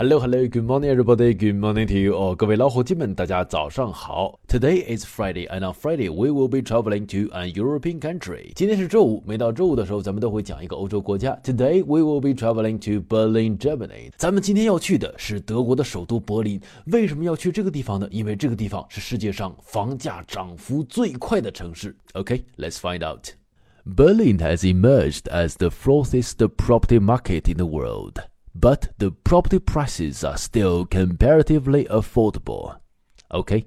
Hello, hello, good morning, everybody. Good morning to you all. 各位老伙计们，大家早上好。Today is Friday, and on Friday we will be traveling to an European country. 今天是周五，每到周五的时候，咱们都会讲一个欧洲国家。Today we will be traveling to Berlin, Germany. 咱们今天要去的是德国的首都柏林。为什么要去这个地方呢？因为这个地方是世界上房价涨幅最快的城市。Okay, let's find out. Berlin has emerged as the fastest property market in the world but the property prices are still comparatively affordable. OK，